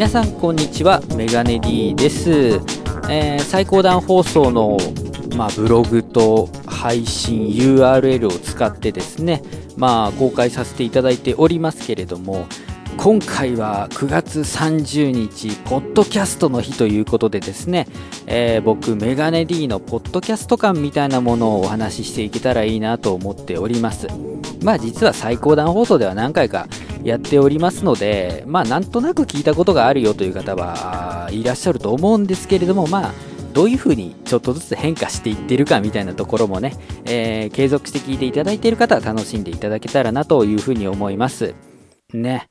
皆さんこんにちはメガネ D です、えー、最高段放送の、まあ、ブログと配信 URL を使ってですねまあ公開させていただいておりますけれども今回は9月30日、ポッドキャストの日ということでですね、えー、僕、メガネ D のポッドキャスト感みたいなものをお話ししていけたらいいなと思っております。まあ実は最高段放送では何回かやっておりますので、まあなんとなく聞いたことがあるよという方はいらっしゃると思うんですけれども、まあどういう風にちょっとずつ変化していってるかみたいなところもね、えー、継続して聞いていただいている方は楽しんでいただけたらなという風に思います。ね。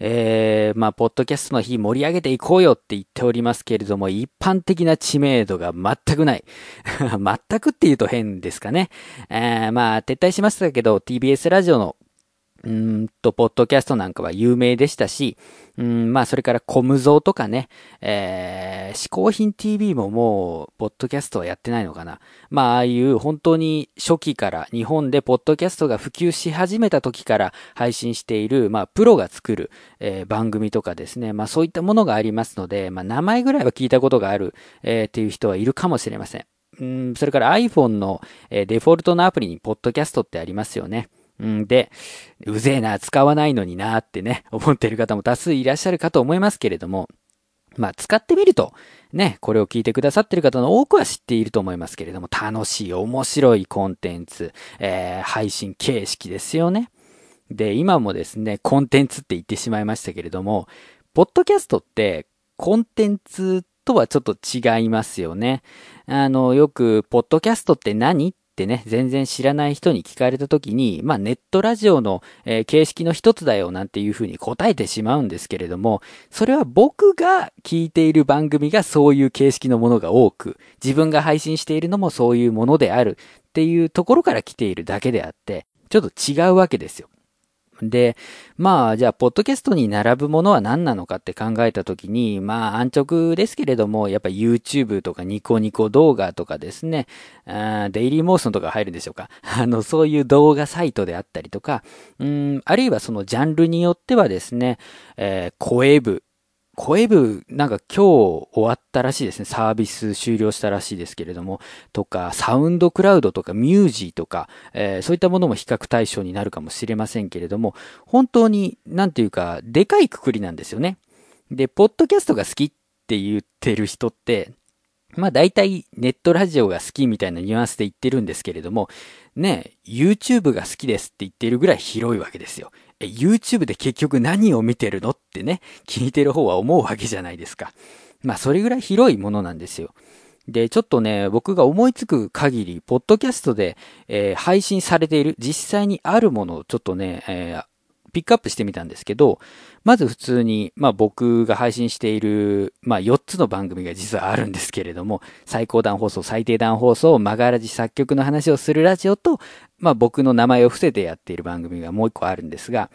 えー、まあ、ポッドキャストの日盛り上げていこうよって言っておりますけれども、一般的な知名度が全くない。全くって言うと変ですかね。えー、まあ、撤退しましたけど、TBS ラジオのうんと、ポッドキャストなんかは有名でしたし、うん、まあ、それからコムゾとかね、えー、嗜好品 TV ももう、ポッドキャストはやってないのかな。まあ、ああいう本当に初期から日本でポッドキャストが普及し始めた時から配信している、まあ、プロが作る、えー、番組とかですね、まあ、そういったものがありますので、まあ、名前ぐらいは聞いたことがある、えー、っていう人はいるかもしれません。うん、それから iPhone の、えー、デフォルトのアプリにポッドキャストってありますよね。んで、うぜえな、使わないのになってね、思ってる方も多数いらっしゃるかと思いますけれども、まあ、使ってみると、ね、これを聞いてくださってる方の多くは知っていると思いますけれども、楽しい、面白いコンテンツ、えー、配信形式ですよね。で、今もですね、コンテンツって言ってしまいましたけれども、ポッドキャストって、コンテンツとはちょっと違いますよね。あの、よく、ポッドキャストって何ってね、全然知らない人に聞かれた時に、まあネットラジオの、えー、形式の一つだよなんていうふうに答えてしまうんですけれども、それは僕が聞いている番組がそういう形式のものが多く、自分が配信しているのもそういうものであるっていうところから来ているだけであって、ちょっと違うわけですよ。で、まあ、じゃあ、ポッドキャストに並ぶものは何なのかって考えたときに、まあ、安直ですけれども、やっぱ YouTube とかニコニコ動画とかですね、あデイリーモーションとか入るんでしょうか。あの、そういう動画サイトであったりとか、うん、あるいはそのジャンルによってはですね、えー、声部、声部、なんか今日終わったらしいですね。サービス終了したらしいですけれども、とか、サウンドクラウドとか、ミュージーとか、えー、そういったものも比較対象になるかもしれませんけれども、本当に、なんていうか、でかいくくりなんですよね。で、ポッドキャストが好きって言ってる人って、まあ大体ネットラジオが好きみたいなニュアンスで言ってるんですけれども、ね、YouTube が好きですって言ってるぐらい広いわけですよ。え、YouTube で結局何を見てるのってね、聞いてる方は思うわけじゃないですか。まあ、それぐらい広いものなんですよ。で、ちょっとね、僕が思いつく限り、ポッドキャストで、えー、配信されている、実際にあるものをちょっとね、えー、ピックアップしてみたんですけど、まず普通に、まあ僕が配信している、まあ4つの番組が実はあるんですけれども、最高段放送、最低段放送、マガラジ作曲の話をするラジオと、まあ僕の名前を伏せてやっている番組がもう一個あるんですが、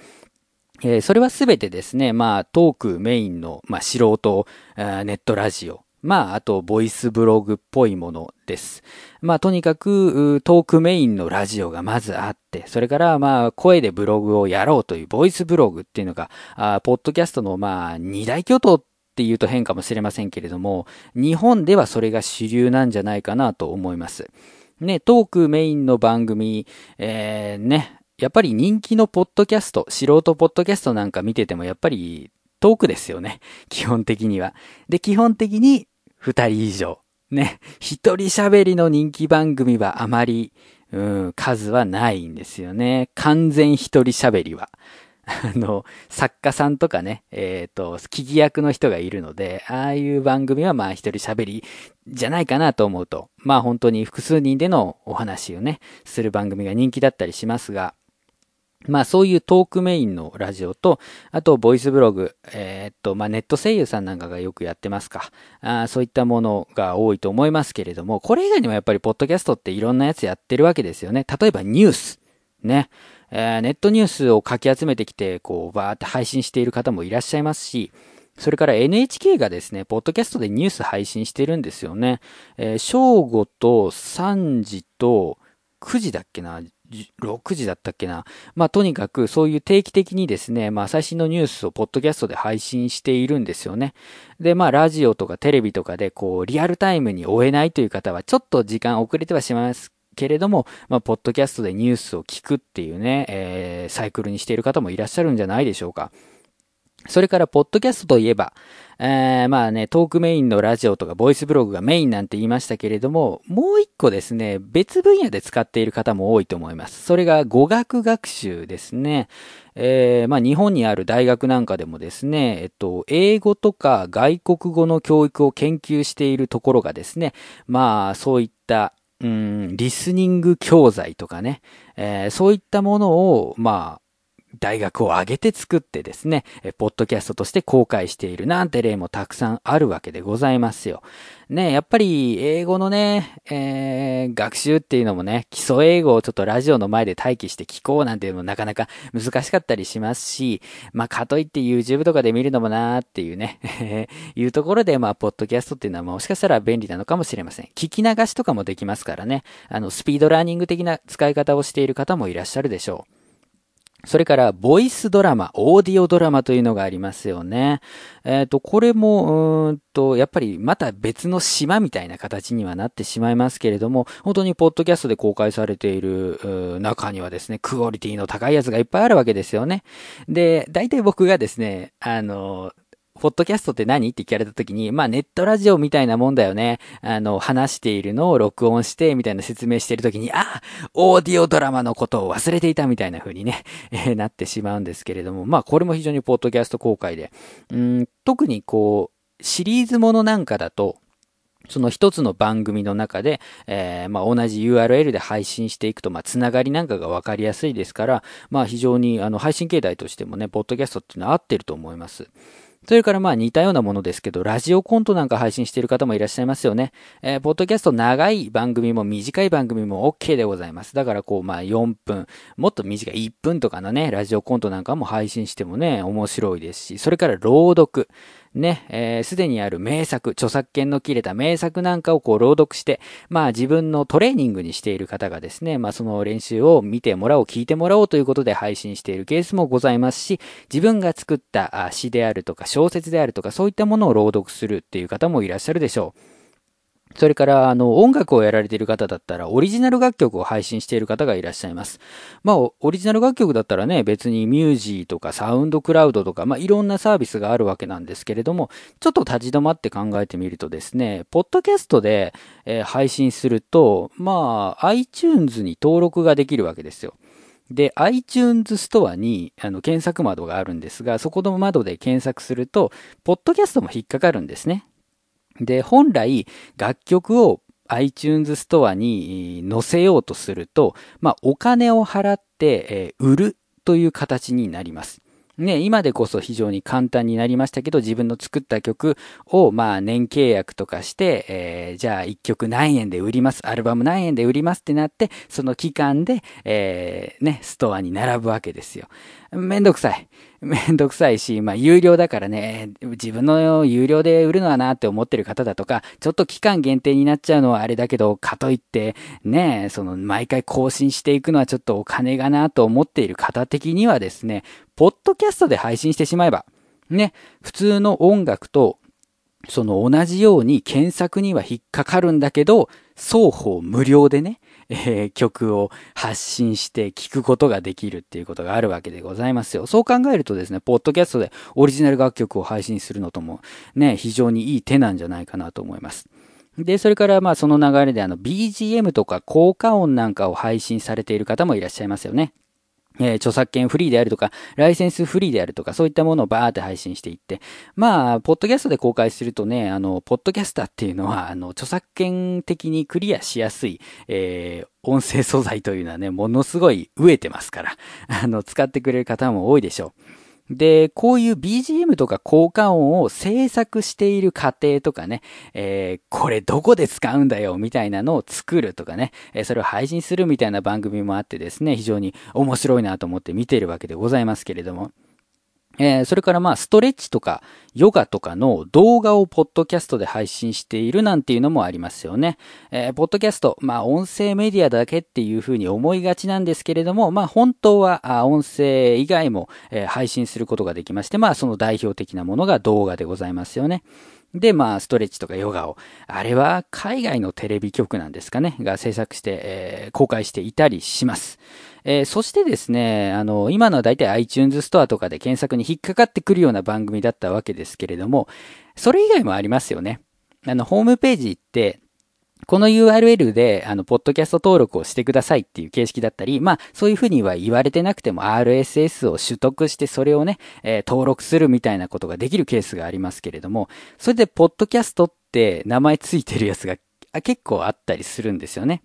えー、それはすべてですね、まあトークメインの、まあ素人、ネットラジオ、まあ、あと、ボイスブログっぽいものです。まあ、とにかく、トークメインのラジオがまずあって、それから、まあ、声でブログをやろうというボイスブログっていうのが、あポッドキャストの、まあ、二大巨頭っていうと変かもしれませんけれども、日本ではそれが主流なんじゃないかなと思います。ね、トークメインの番組、えー、ね、やっぱり人気のポッドキャスト、素人ポッドキャストなんか見ててもやっぱりトークですよね。基本的には。で、基本的に二人以上。ね。一人喋りの人気番組はあまり、うん、数はないんですよね。完全一人喋りは。あの、作家さんとかね、えっ、ー、と、聞き役の人がいるので、ああいう番組はまあ一人喋りじゃないかなと思うと、まあ本当に複数人でのお話をね、する番組が人気だったりしますが、まあそういうトークメインのラジオと、あとボイスブログ、えー、っと、まあネット声優さんなんかがよくやってますか。あそういったものが多いと思いますけれども、これ以外にもやっぱりポッドキャストっていろんなやつやってるわけですよね。例えばニュース。ね。えー、ネットニュースをかき集めてきて、こう、バーって配信している方もいらっしゃいますし、それから NHK がですね、ポッドキャストでニュース配信してるんですよね。えー、正午と3時と9時だっけな6時だったっけな。まあ、とにかくそういう定期的にですね、まあ、最新のニュースをポッドキャストで配信しているんですよね。で、まあ、ラジオとかテレビとかで、こう、リアルタイムに追えないという方は、ちょっと時間遅れてはしますけれども、まあ、ポッドキャストでニュースを聞くっていうね、えー、サイクルにしている方もいらっしゃるんじゃないでしょうか。それから、ポッドキャストといえば、えー、まあね、トークメインのラジオとかボイスブログがメインなんて言いましたけれども、もう一個ですね、別分野で使っている方も多いと思います。それが語学学習ですね。えー、まあ日本にある大学なんかでもですね、えっと、英語とか外国語の教育を研究しているところがですね、まあそういったうん、リスニング教材とかね、えー、そういったものを、まあ、大学を挙げて作ってですね、ポッドキャストとして公開しているなんて例もたくさんあるわけでございますよ。ね、やっぱり英語のね、えー、学習っていうのもね、基礎英語をちょっとラジオの前で待機して聞こうなんていうのもなかなか難しかったりしますし、まあ、かといって YouTube とかで見るのもなーっていうね、いうところで、まあ、ポッドキャストっていうのはもしかしたら便利なのかもしれません。聞き流しとかもできますからね、あの、スピードラーニング的な使い方をしている方もいらっしゃるでしょう。それから、ボイスドラマ、オーディオドラマというのがありますよね。えっ、ー、と、これも、うんと、やっぱりまた別の島みたいな形にはなってしまいますけれども、本当にポッドキャストで公開されている中にはですね、クオリティの高いやつがいっぱいあるわけですよね。で、大体僕がですね、あの、ポッドキャストって何？って聞かれた時に、まあネットラジオみたいなもんだよね。あの、話しているのを録音して、みたいな説明している時に、あオーディオドラマのことを忘れていたみたいな風にね、えー、なってしまうんですけれども、まあこれも非常にポッドキャスト公開で、うん、特にこう、シリーズものなんかだと、その一つの番組の中で、えー、まあ、同じ URL で配信していくと、まあ、つながりなんかがわかりやすいですから、まあ、非常に、あの、配信形態としてもね、ポッドキャストっていうのは合ってると思います。それからまあ似たようなものですけど、ラジオコントなんか配信している方もいらっしゃいますよね。えー、ポッドキャスト長い番組も短い番組も OK でございます。だからこうまあ4分、もっと短い1分とかのね、ラジオコントなんかも配信してもね、面白いですし、それから朗読。ね、えー、すでにある名作、著作権の切れた名作なんかをこう朗読して、まあ自分のトレーニングにしている方がですね、まあその練習を見てもらおう、聞いてもらおうということで配信しているケースもございますし、自分が作った詩であるとか小説であるとかそういったものを朗読するっていう方もいらっしゃるでしょう。それから、あの、音楽をやられている方だったら、オリジナル楽曲を配信している方がいらっしゃいます。まあ、オリジナル楽曲だったらね、別にミュージーとかサウンドクラウドとか、まあ、いろんなサービスがあるわけなんですけれども、ちょっと立ち止まって考えてみるとですね、ポッドキャストで、えー、配信すると、まあ、iTunes に登録ができるわけですよ。で、iTunes ストアにあの検索窓があるんですが、そこの窓で検索すると、ポッドキャストも引っかかるんですね。で、本来、楽曲を iTunes ストアに載せようとすると、まあ、お金を払って、え、売るという形になります。ね、今でこそ非常に簡単になりましたけど、自分の作った曲を、まあ、年契約とかして、えー、じゃあ一曲何円で売ります、アルバム何円で売りますってなって、その期間で、えー、ね、ストアに並ぶわけですよ。めんどくさい。めんどくさいし、まあ、有料だからね、自分の有料で売るのはなって思ってる方だとか、ちょっと期間限定になっちゃうのはあれだけど、かといって、ね、その、毎回更新していくのはちょっとお金がなと思っている方的にはですね、ポッドキャストで配信してしまえば、ね、普通の音楽と、その同じように検索には引っかかるんだけど、双方無料でね、えー、曲を発信して聞くことができるっていうことがあるわけでございますよ。そう考えるとですね、ポッドキャストでオリジナル楽曲を配信するのともね、非常にいい手なんじゃないかなと思います。で、それからまあその流れであの BGM とか効果音なんかを配信されている方もいらっしゃいますよね。えー、著作権フリーであるとか、ライセンスフリーであるとか、そういったものをバーって配信していって、まあ、ポッドキャストで公開するとね、あの、ポッドキャスターっていうのは、あの、著作権的にクリアしやすい、えー、音声素材というのはね、ものすごい飢えてますから、あの、使ってくれる方も多いでしょう。で、こういう BGM とか効果音を制作している過程とかね、えー、これどこで使うんだよみたいなのを作るとかね、え、それを配信するみたいな番組もあってですね、非常に面白いなと思って見ているわけでございますけれども。えー、それからまあ、ストレッチとか、ヨガとかの動画をポッドキャストで配信しているなんていうのもありますよね。えー、ポッドキャスト、まあ、音声メディアだけっていうふうに思いがちなんですけれども、まあ、本当は、あ音声以外も、えー、配信することができまして、まあ、その代表的なものが動画でございますよね。で、まあ、ストレッチとかヨガを、あれは海外のテレビ局なんですかね、が制作して、えー、公開していたりします。えー、そしてですね、あの、今のは大体 iTunes ストアとかで検索に引っかかってくるような番組だったわけですけれども、それ以外もありますよね。あの、ホームページって、この URL で、あの、ポッドキャスト登録をしてくださいっていう形式だったり、まあ、そういうふうには言われてなくても RSS を取得してそれをね、えー、登録するみたいなことができるケースがありますけれども、それで、ポッドキャストって名前ついてるやつが結構あったりするんですよね。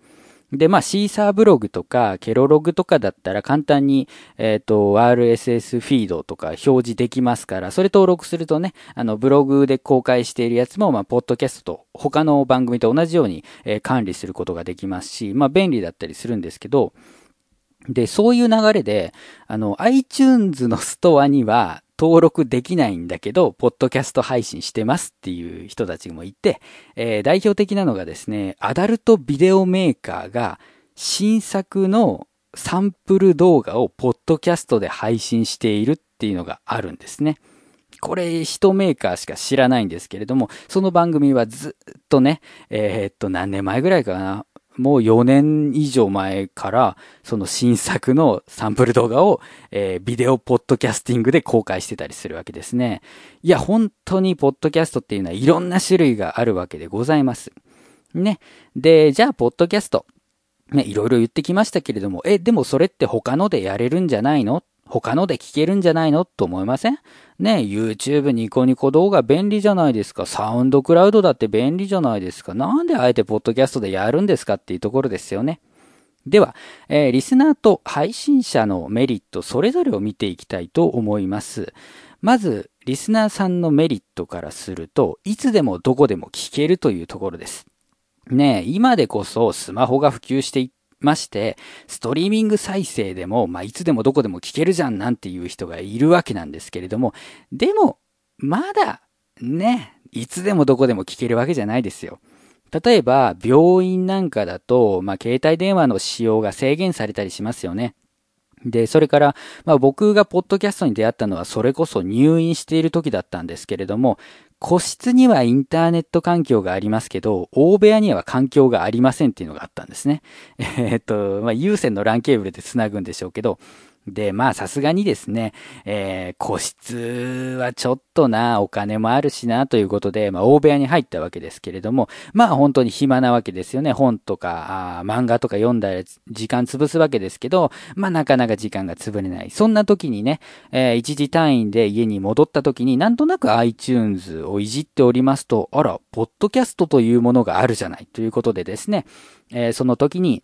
で、まあ、シーサーブログとか、ケロログとかだったら簡単に、えっ、ー、と、RSS フィードとか表示できますから、それ登録するとね、あの、ブログで公開しているやつも、まあ、ポッドキャストと他の番組と同じように、えー、管理することができますし、まあ、便利だったりするんですけど、で、そういう流れで、あの、iTunes のストアには、登録できないんだけど、ポッドキャスト配信してますっていう人たちもいて、えー、代表的なのがですね、アダルトビデオメーカーが新作のサンプル動画をポッドキャストで配信しているっていうのがあるんですね。これ、一メーカーしか知らないんですけれども、その番組はずっとね、えー、っと、何年前ぐらいかな、もう4年以上前から、その新作のサンプル動画を、えー、ビデオポッドキャスティングで公開してたりするわけですね。いや、本当にポッドキャストっていうのはいろんな種類があるわけでございます。ね。で、じゃあ、ポッドキャスト。ね、いろいろ言ってきましたけれども、え、でもそれって他のでやれるんじゃないの？他ので聞けるんじゃないの？と思いません？ね YouTube ニコニコ動画便利じゃないですか。サウンドクラウドだって便利じゃないですか。なんであえてポッドキャストでやるんですかっていうところですよね。では、えー、リスナーと配信者のメリットそれぞれを見ていきたいと思います。まず、リスナーさんのメリットからすると、いつでもどこでも聞けるというところです。ね今でこそスマホが普及していっまして、ストリーミング再生でも、まあ、いつでもどこでも聞けるじゃんなんていう人がいるわけなんですけれども、でも、まだ、ね、いつでもどこでも聞けるわけじゃないですよ。例えば、病院なんかだと、まあ、携帯電話の使用が制限されたりしますよね。で、それから、まあ僕がポッドキャストに出会ったのはそれこそ入院している時だったんですけれども、個室にはインターネット環境がありますけど、大部屋には環境がありませんっていうのがあったんですね。えっと、まあ、有線の LAN ケーブルで繋ぐんでしょうけど、で、まあさすがにですね、えー、個室はちょっとな、お金もあるしな、ということで、まあ大部屋に入ったわけですけれども、まあ本当に暇なわけですよね。本とか、漫画とか読んだら時間潰すわけですけど、まあなかなか時間が潰れない。そんな時にね、えー、一時単位で家に戻った時になんとなく iTunes をいじっておりますと、あら、ポッドキャストというものがあるじゃない、ということでですね、えー、その時に、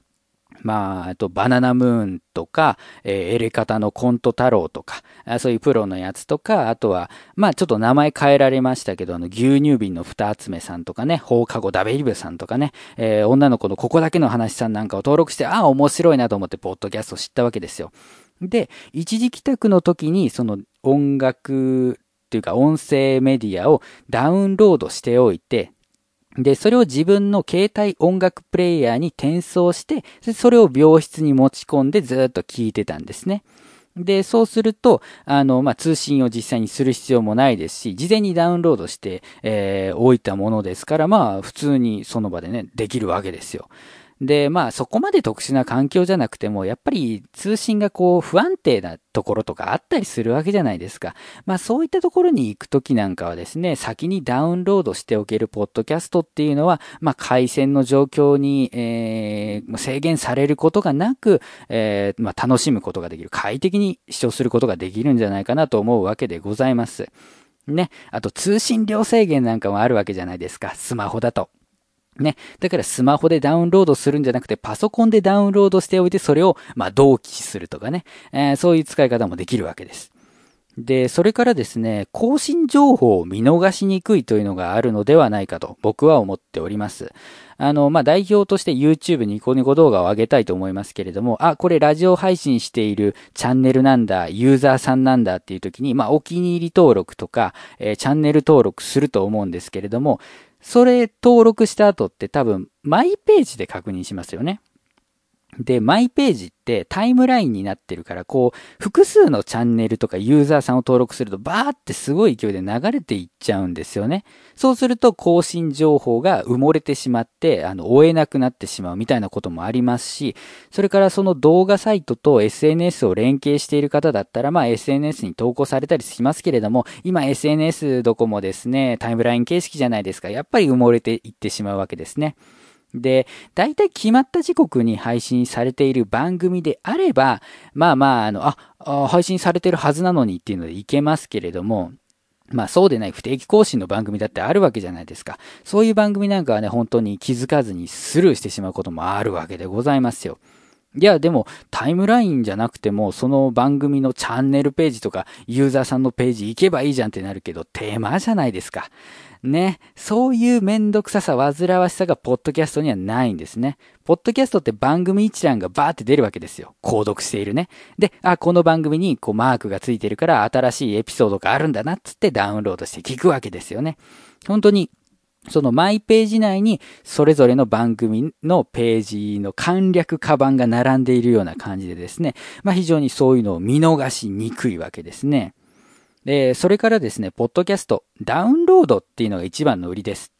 まあ、あと、バナナムーンとか、えー、エレカタのコント太郎とか、そういうプロのやつとか、あとは、まあ、ちょっと名前変えられましたけど、あの、牛乳瓶の二集めさんとかね、放課後ダベリブさんとかね、えー、女の子のここだけの話さんなんかを登録して、ああ、面白いなと思って、ポッドキャストを知ったわけですよ。で、一時帰宅の時に、その音楽っていうか音声メディアをダウンロードしておいて、で、それを自分の携帯音楽プレイヤーに転送して、それを病室に持ち込んでずっと聞いてたんですね。で、そうすると、あの、まあ、通信を実際にする必要もないですし、事前にダウンロードして、えー、置いたものですから、まあ、普通にその場でね、できるわけですよ。で、まあそこまで特殊な環境じゃなくても、やっぱり通信がこう不安定なところとかあったりするわけじゃないですか。まあそういったところに行くときなんかはですね、先にダウンロードしておけるポッドキャストっていうのは、まあ回線の状況に、えー、制限されることがなく、えー、まあ楽しむことができる。快適に視聴することができるんじゃないかなと思うわけでございます。ね。あと通信量制限なんかもあるわけじゃないですか。スマホだと。ね。だからスマホでダウンロードするんじゃなくて、パソコンでダウンロードしておいて、それを、まあ、同期するとかね。えー、そういう使い方もできるわけです。で、それからですね、更新情報を見逃しにくいというのがあるのではないかと僕は思っております。あの、まあ、代表として YouTube ニコニコ動画を上げたいと思いますけれども、あ、これラジオ配信しているチャンネルなんだ、ユーザーさんなんだっていう時に、まあ、お気に入り登録とか、えー、チャンネル登録すると思うんですけれども、それ登録した後って多分、マイページで確認しますよね。で、マイページってタイムラインになってるから、こう、複数のチャンネルとかユーザーさんを登録すると、バーってすごい勢いで流れていっちゃうんですよね。そうすると、更新情報が埋もれてしまって、あの、追えなくなってしまうみたいなこともありますし、それからその動画サイトと SNS を連携している方だったら、まあ SNS に投稿されたりしますけれども、今 SNS どこもですね、タイムライン形式じゃないですか。やっぱり埋もれていってしまうわけですね。で、大体決まった時刻に配信されている番組であれば、まあまあ、あの、あ、配信されてるはずなのにっていうのでいけますけれども、まあそうでない不定期更新の番組だってあるわけじゃないですか。そういう番組なんかはね、本当に気づかずにスルーしてしまうこともあるわけでございますよ。いや、でも、タイムラインじゃなくても、その番組のチャンネルページとか、ユーザーさんのページ行けばいいじゃんってなるけど、テーマじゃないですか。ね。そういうめんどくささ、煩わしさがポッドキャストにはないんですね。ポッドキャストって番組一覧がバーって出るわけですよ。購読しているね。で、あ、この番組にこうマークがついてるから新しいエピソードがあるんだなっつってダウンロードして聞くわけですよね。本当にそのマイページ内にそれぞれの番組のページの簡略カバンが並んでいるような感じでですね、まあ非常にそういうのを見逃しにくいわけですね。で、それからですね、ポッドキャスト、ダウンロードっていうのが一番の売りです。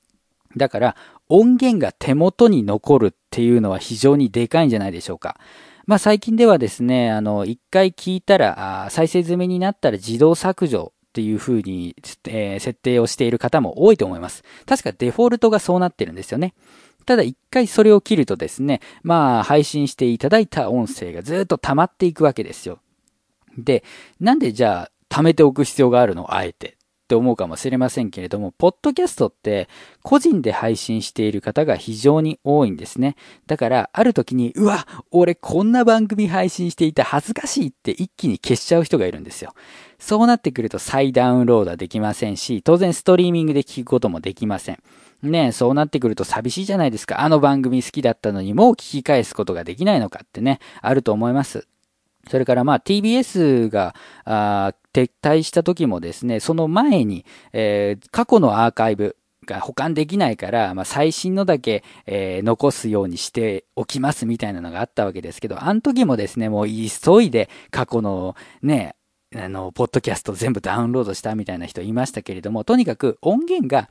だから、音源が手元に残るっていうのは非常にでかいんじゃないでしょうか。まあ最近ではですね、あの、一回聞いたら、再生済みになったら自動削除っていう風に、えー、設定をしている方も多いと思います。確かデフォルトがそうなってるんですよね。ただ一回それを切るとですね、まあ配信していただいた音声がずっと溜まっていくわけですよ。で、なんでじゃあ貯めておく必要があるのあえて。って思うかもしれませんけれども、ポッドキャストって個人で配信している方が非常に多いんですね。だから、ある時に、うわ、俺こんな番組配信していた恥ずかしいって一気に消しちゃう人がいるんですよ。そうなってくると再ダウンロードはできませんし、当然ストリーミングで聞くこともできません。ねそうなってくると寂しいじゃないですか。あの番組好きだったのにもう聞き返すことができないのかってね、あると思います。それからまあ TBS があ撤退した時もですね、その前に、えー、過去のアーカイブ、が保管できないから、まあ、最新のだけ、えー、残すようにしておきますみたいなのがあったわけですけど、あの時もですね、もう急いで過去のね、あの、ポッドキャスト全部ダウンロードしたみたいな人いましたけれども、とにかく音源が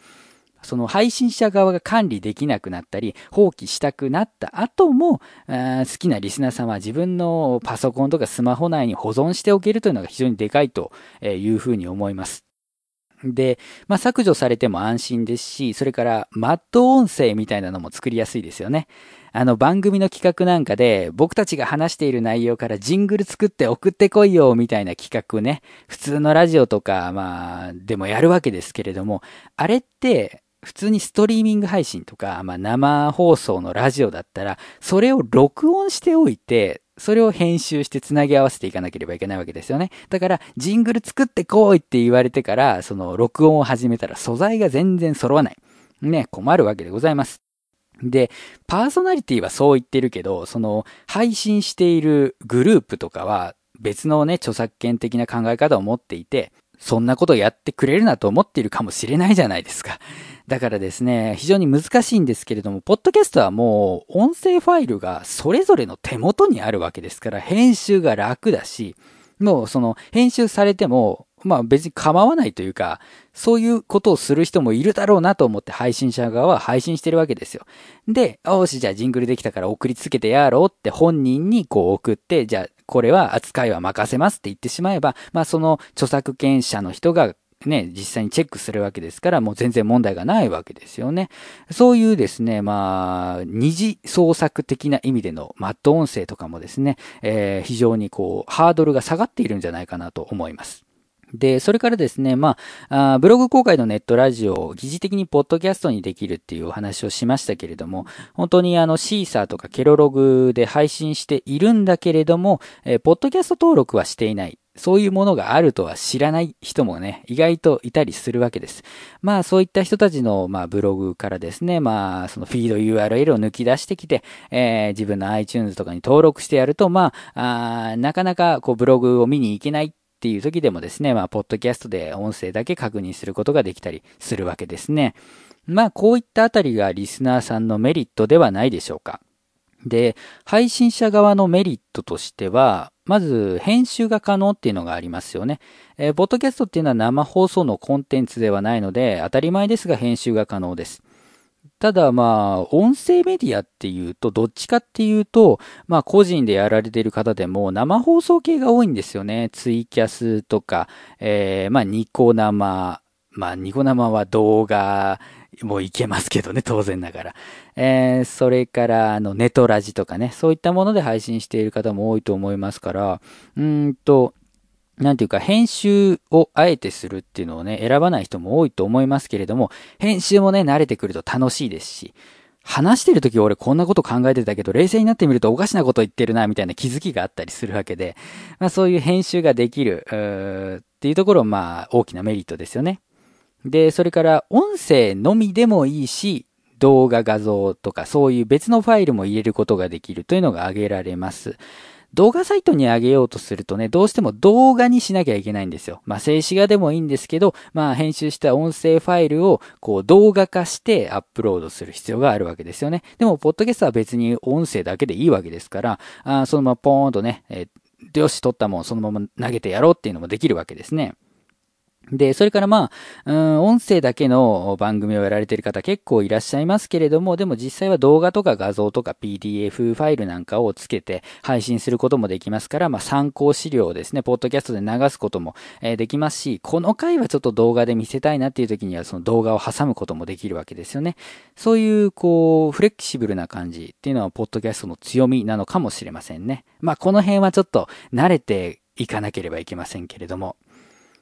その配信者側が管理できなくなったり、放棄したくなった後も、好きなリスナーさんは自分のパソコンとかスマホ内に保存しておけるというのが非常にでかいというふうに思います。で、まあ、削除されても安心ですし、それからマット音声みたいなのも作りやすいですよね。あの番組の企画なんかで僕たちが話している内容からジングル作って送ってこいよみたいな企画ね、普通のラジオとか、まあ、でもやるわけですけれども、あれって普通にストリーミング配信とか、まあ、生放送のラジオだったら、それを録音しておいて、それを編集して繋ぎ合わせていかなければいけないわけですよね。だから、ジングル作ってこいって言われてから、その録音を始めたら素材が全然揃わない。ね、困るわけでございます。で、パーソナリティはそう言ってるけど、その配信しているグループとかは別のね、著作権的な考え方を持っていて、そんなことやってくれるなと思っているかもしれないじゃないですか。だからですね、非常に難しいんですけれども、ポッドキャストはもう音声ファイルがそれぞれの手元にあるわけですから、編集が楽だし、もうその編集されても、まあ別に構わないというか、そういうことをする人もいるだろうなと思って配信者側は配信してるわけですよ。で、よし、じゃあジングルできたから送りつけてやろうって本人にこう送って、じゃあこれは扱いは任せますって言ってしまえば、まあその著作権者の人がね、実際にチェックするわけですから、もう全然問題がないわけですよね。そういうですね、まあ、二次創作的な意味でのマット音声とかもですね、えー、非常にこう、ハードルが下がっているんじゃないかなと思います。で、それからですね、まあ、あブログ公開のネットラジオを疑似的にポッドキャストにできるっていうお話をしましたけれども、本当にあのシーサーとかケロログで配信しているんだけれども、えー、ポッドキャスト登録はしていない。そういうものがあるとは知らない人もね、意外といたりするわけです。まあそういった人たちの、まあブログからですね、まあそのフィード URL を抜き出してきて、えー、自分の iTunes とかに登録してやると、まあ、あなかなかこうブログを見に行けないっていう時でもですね、まあ、ポッドキャストで音声だけ確認することができたりするわけですね。まあ、こういったあたりがリスナーさんのメリットではないでしょうか。で、配信者側のメリットとしては、まず、編集が可能っていうのがありますよね。えー、ポッドキャストっていうのは生放送のコンテンツではないので、当たり前ですが編集が可能です。ただまあ、音声メディアっていうと、どっちかっていうと、まあ個人でやられている方でも生放送系が多いんですよね。ツイキャスとか、えー、まあニコ生、まあニコ生は動画もいけますけどね、当然ながら。えー、それから、あの、ネトラジとかね、そういったもので配信している方も多いと思いますから、うんと、なんていうか、編集をあえてするっていうのをね、選ばない人も多いと思いますけれども、編集もね、慣れてくると楽しいですし、話してる時俺こんなこと考えてたけど、冷静になってみるとおかしなこと言ってるな、みたいな気づきがあったりするわけで、まあそういう編集ができる、っていうところ、まあ大きなメリットですよね。で、それから音声のみでもいいし、動画画像とかそういう別のファイルも入れることができるというのが挙げられます。動画サイトに上げようとするとね、どうしても動画にしなきゃいけないんですよ。まあ、静止画でもいいんですけど、まあ、編集した音声ファイルを、こう、動画化してアップロードする必要があるわけですよね。でも、ポッドキャストは別に音声だけでいいわけですから、あそのままポーンとね、えー、よし、取ったもんそのまま投げてやろうっていうのもできるわけですね。で、それからまあ、うん、音声だけの番組をやられている方結構いらっしゃいますけれども、でも実際は動画とか画像とか PDF ファイルなんかをつけて配信することもできますから、まあ参考資料をですね、ポッドキャストで流すことも、えー、できますし、この回はちょっと動画で見せたいなっていう時にはその動画を挟むこともできるわけですよね。そういう、こう、フレキシブルな感じっていうのは、ポッドキャストの強みなのかもしれませんね。まあこの辺はちょっと慣れていかなければいけませんけれども。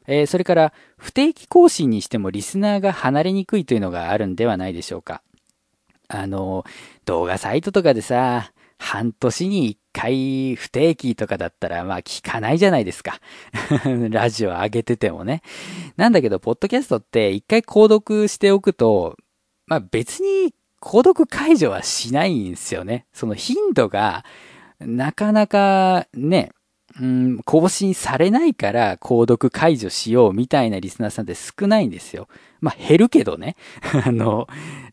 えー、それから、不定期更新にしてもリスナーが離れにくいというのがあるんではないでしょうか。あの、動画サイトとかでさ、半年に一回不定期とかだったら、まあ聞かないじゃないですか。ラジオ上げててもね。なんだけど、ポッドキャストって一回購読しておくと、まあ別に購読解除はしないんですよね。その頻度が、なかなかね、うん、更新されないから購読解除しようみたいなリスナーさんって少ないんですよ。まあ、減るけどね。あの、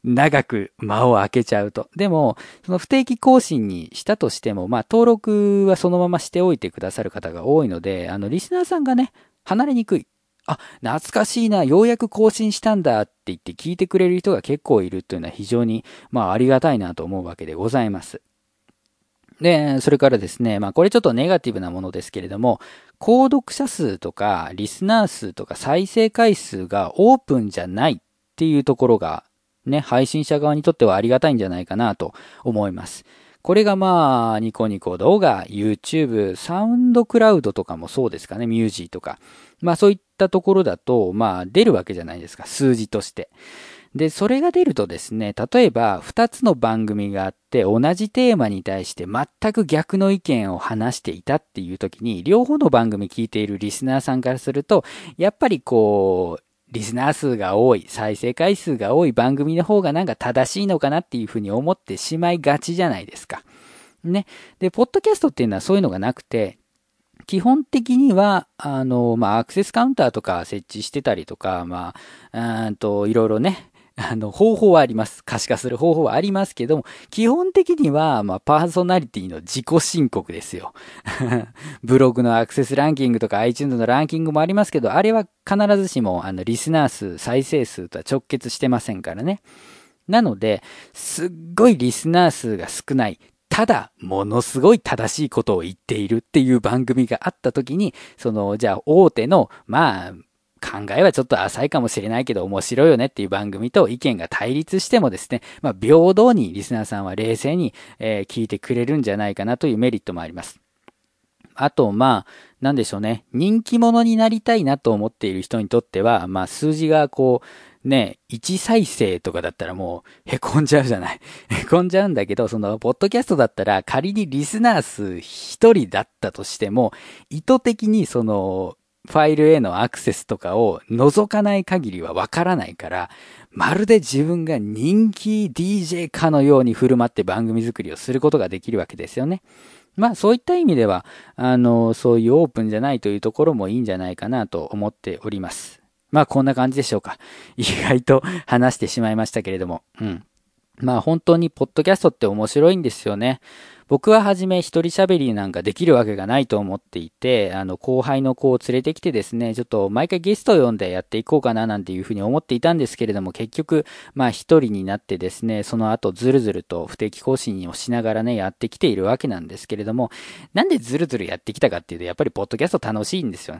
長く間を空けちゃうと。でも、その不定期更新にしたとしても、まあ、登録はそのまましておいてくださる方が多いので、あの、リスナーさんがね、離れにくい。あ、懐かしいな、ようやく更新したんだって言って聞いてくれる人が結構いるというのは非常に、まあ、ありがたいなと思うわけでございます。で、それからですね、まあこれちょっとネガティブなものですけれども、購読者数とかリスナー数とか再生回数がオープンじゃないっていうところがね、配信者側にとってはありがたいんじゃないかなと思います。これがまあ、ニコニコ動画、YouTube、サウンドクラウドとかもそうですかね、ミュージーとか。まあそういったところだと、まあ出るわけじゃないですか、数字として。で、それが出るとですね、例えば2つの番組があって同じテーマに対して全く逆の意見を話していたっていう時に、両方の番組聞いているリスナーさんからすると、やっぱりこう、リスナー数が多い、再生回数が多い番組の方がなんか正しいのかなっていうふうに思ってしまいがちじゃないですか。ね。で、ポッドキャストっていうのはそういうのがなくて、基本的には、あの、まあ、アクセスカウンターとか設置してたりとか、まあ、うんと、いろいろね、あの、方法はあります。可視化する方法はありますけども、基本的には、まあ、パーソナリティの自己申告ですよ。ブログのアクセスランキングとか iTunes のランキングもありますけど、あれは必ずしも、あの、リスナー数、再生数とは直結してませんからね。なので、すっごいリスナー数が少ない。ただ、ものすごい正しいことを言っているっていう番組があった時に、その、じゃあ大手の、まあ、考えはちょっと浅いかもしれないけど面白いよねっていう番組と意見が対立してもですね、まあ、平等にリスナーさんは冷静に、えー、聞いてくれるんじゃないかなというメリットもあります。あと、まあ、なんでしょうね。人気者になりたいなと思っている人にとっては、まあ、数字がこう、ね、1再生とかだったらもう、へこんじゃうじゃない。へこんじゃうんだけど、その、ポッドキャストだったら、仮にリスナー数1人だったとしても、意図的にその、ファイルへのアクセスとかを覗かない限りはわからないから、まるで自分が人気 DJ かのように振る舞って番組作りをすることができるわけですよね。まあそういった意味では、あの、そういうオープンじゃないというところもいいんじゃないかなと思っております。まあこんな感じでしょうか。意外と話してしまいましたけれども。うん。まあ本当にポッドキャストって面白いんですよね。僕ははじめ一人喋りなんかできるわけがないと思っていて、あの後輩の子を連れてきてですね、ちょっと毎回ゲストを呼んでやっていこうかななんていうふうに思っていたんですけれども、結局、まあ一人になってですね、その後ずるずると不定期更新をしながらね、やってきているわけなんですけれども、なんでずるずるやってきたかっていうと、やっぱりポッドキャスト楽しいんですよ。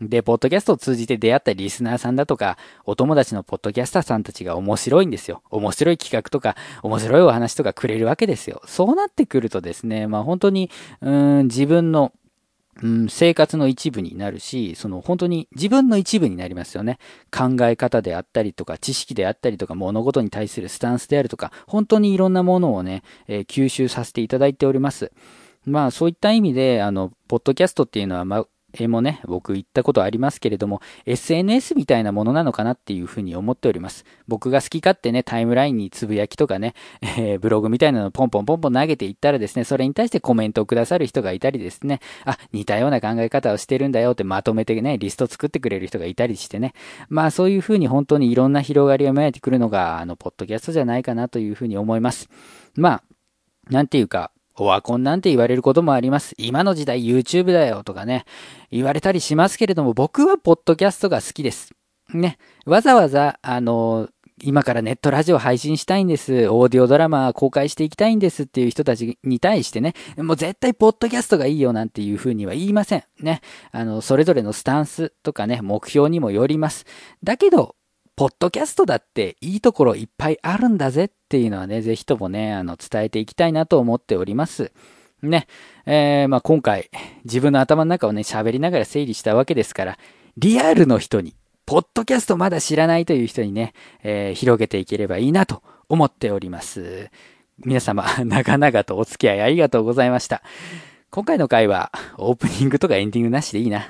で、ポッドキャストを通じて出会ったリスナーさんだとか、お友達のポッドキャスターさんたちが面白いんですよ。面白い企画とか、面白いお話とかくれるわけですよ。そうなってくるとですね、まあ本当に、うん、自分の、うん、生活の一部になるし、その本当に自分の一部になりますよね。考え方であったりとか、知識であったりとか、物事に対するスタンスであるとか、本当にいろんなものをね、えー、吸収させていただいております。まあそういった意味で、あの、ポッドキャストっていうのは、まあ、もね、僕言ったことありますけれども、SNS みたいなものなのかなっていうふうに思っております。僕が好き勝手ね、タイムラインにつぶやきとかね、えー、ブログみたいなのポンポンポンポン投げていったらですね、それに対してコメントをくださる人がいたりですね、あ、似たような考え方をしてるんだよってまとめてね、リスト作ってくれる人がいたりしてね、まあそういうふうに本当にいろんな広がりを見えてくるのが、あの、ポッドキャストじゃないかなというふうに思います。まあ、なんていうか、オワコンなんて言われることもあります。今の時代 YouTube だよとかね、言われたりしますけれども、僕はポッドキャストが好きです。ね。わざわざ、あの、今からネットラジオ配信したいんです。オーディオドラマ公開していきたいんですっていう人たちに対してね、もう絶対ポッドキャストがいいよなんていうふうには言いません。ね。あの、それぞれのスタンスとかね、目標にもよります。だけど、ポッドキャストだっていいところいっぱいあるんだぜっていうのはね、ぜひともね、あの、伝えていきたいなと思っております。ね。えー、まあ今回、自分の頭の中をね、喋りながら整理したわけですから、リアルの人に、ポッドキャストまだ知らないという人にね、えー、広げていければいいなと思っております。皆様、長々とお付き合いありがとうございました。今回の回は、オープニングとかエンディングなしでいいな。